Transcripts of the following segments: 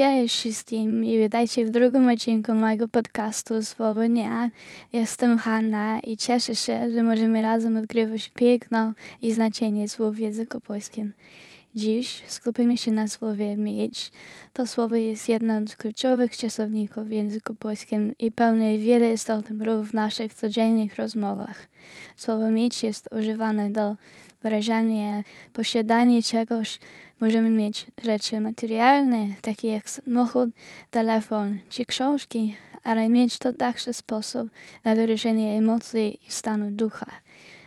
Cześć wszystkim i witajcie w drugim odcinku mojego podcastu Słowo Dnia. Jestem Hanna i cieszę się, że możemy razem odkrywać piękno i znaczenie słów w języku polskim. Dziś skupimy się na słowie mieć. To słowo jest jednym z kluczowych czasowników w języku polskim i pełni wiele istotnych ról w naszych codziennych rozmowach. Słowo mieć jest używane do wyrażania posiadania czegoś. Możemy mieć rzeczy materialne, takie jak samochód, telefon czy książki, ale mieć to także sposób na wyrażenie emocji i stanu ducha.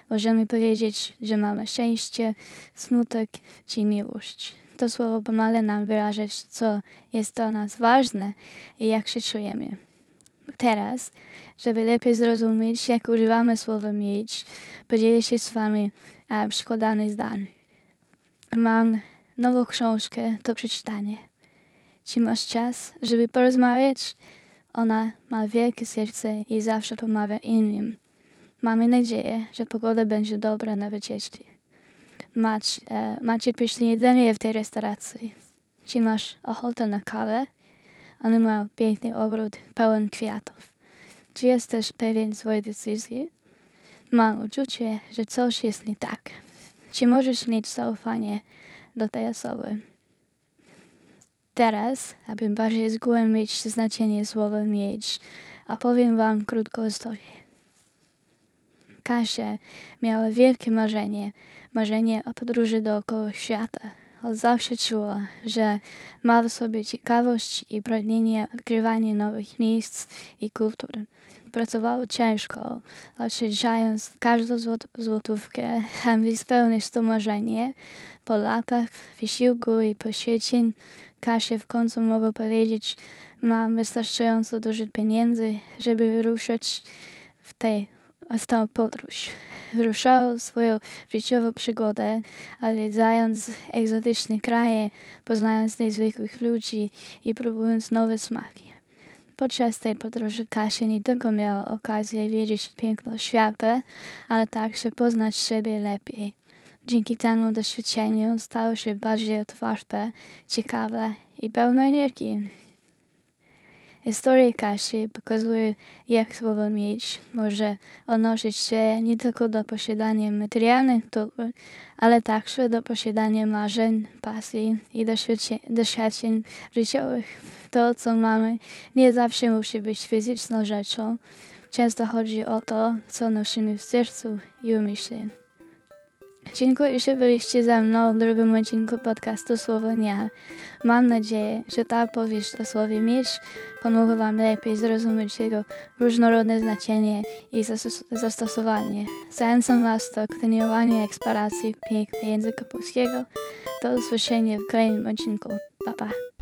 Możemy powiedzieć, że mamy szczęście, smutek czy miłość. To słowo pomaga nam wyrażać, co jest dla nas ważne i jak się czujemy. Teraz, żeby lepiej zrozumieć, jak używamy słowa mieć, podzielę się z Wami a, przykładami zdań. Mam nową książkę do przeczytania. Czy masz czas, żeby porozmawiać? Ona ma wielkie serce i zawsze pomaga innym. Mamy nadzieję, że pogoda będzie dobra na wycieczki. Mać, e, macie pyszne jedzenie w tej restauracji. Czy masz ochotę na kawę? Ona ma piękny ogród pełen kwiatów. Czy jesteś pewien swojej decyzji? Mam uczucie, że coś jest nie tak. Czy możesz mieć zaufanie do tej osoby? Teraz, aby bardziej zgłębić znaczenie słowa mieć, opowiem wam krótką historię. Kasia miała wielkie marzenie, marzenie o podróży dookoła świata. Zawsze czuła, że ma w sobie ciekawość i pragnienie odkrywania nowych miejsc i kultur. Pracowała ciężko, odsiedzając każdą złot złotówkę, aby spełnić to marzenie. Po latach wysiłku i poświęceń Kasia w końcu mogła powiedzieć, mam wystarczająco dużo pieniędzy, żeby wyruszyć w tej tą podróż. Wyruszał swoją życiową przygodę, odwiedzając egzotyczne kraje, poznając niezwykłych ludzi i próbując nowe smaki. Podczas tej podróży Kasia nie tylko miała okazję wiedzieć piękno świata, ale także poznać siebie lepiej. Dzięki temu doświadczeniu stało się bardziej otwarte, ciekawe i pełne energii. Historia Kasi pokazuje, jak słowo mieć może odnosić się nie tylko do posiadania materialnych dóbr, ale także do posiadania marzeń, pasji i doświadczeń życiowych. To, co mamy, nie zawsze musi być fizyczną rzeczą. Często chodzi o to, co nosimy w sercu i umyśle. Dziękuję, że byliście ze mną w drugim odcinku podcastu Słowo Dnia. Mam nadzieję, że ta opowieść o słowie mieć pomogła Wam lepiej zrozumieć jego różnorodne znaczenie i zastosowanie. Zachęcam Was do kontynuowania eksploracji pięknego języka polskiego. Do usłyszenia w kolejnym odcinku. Pa, pa.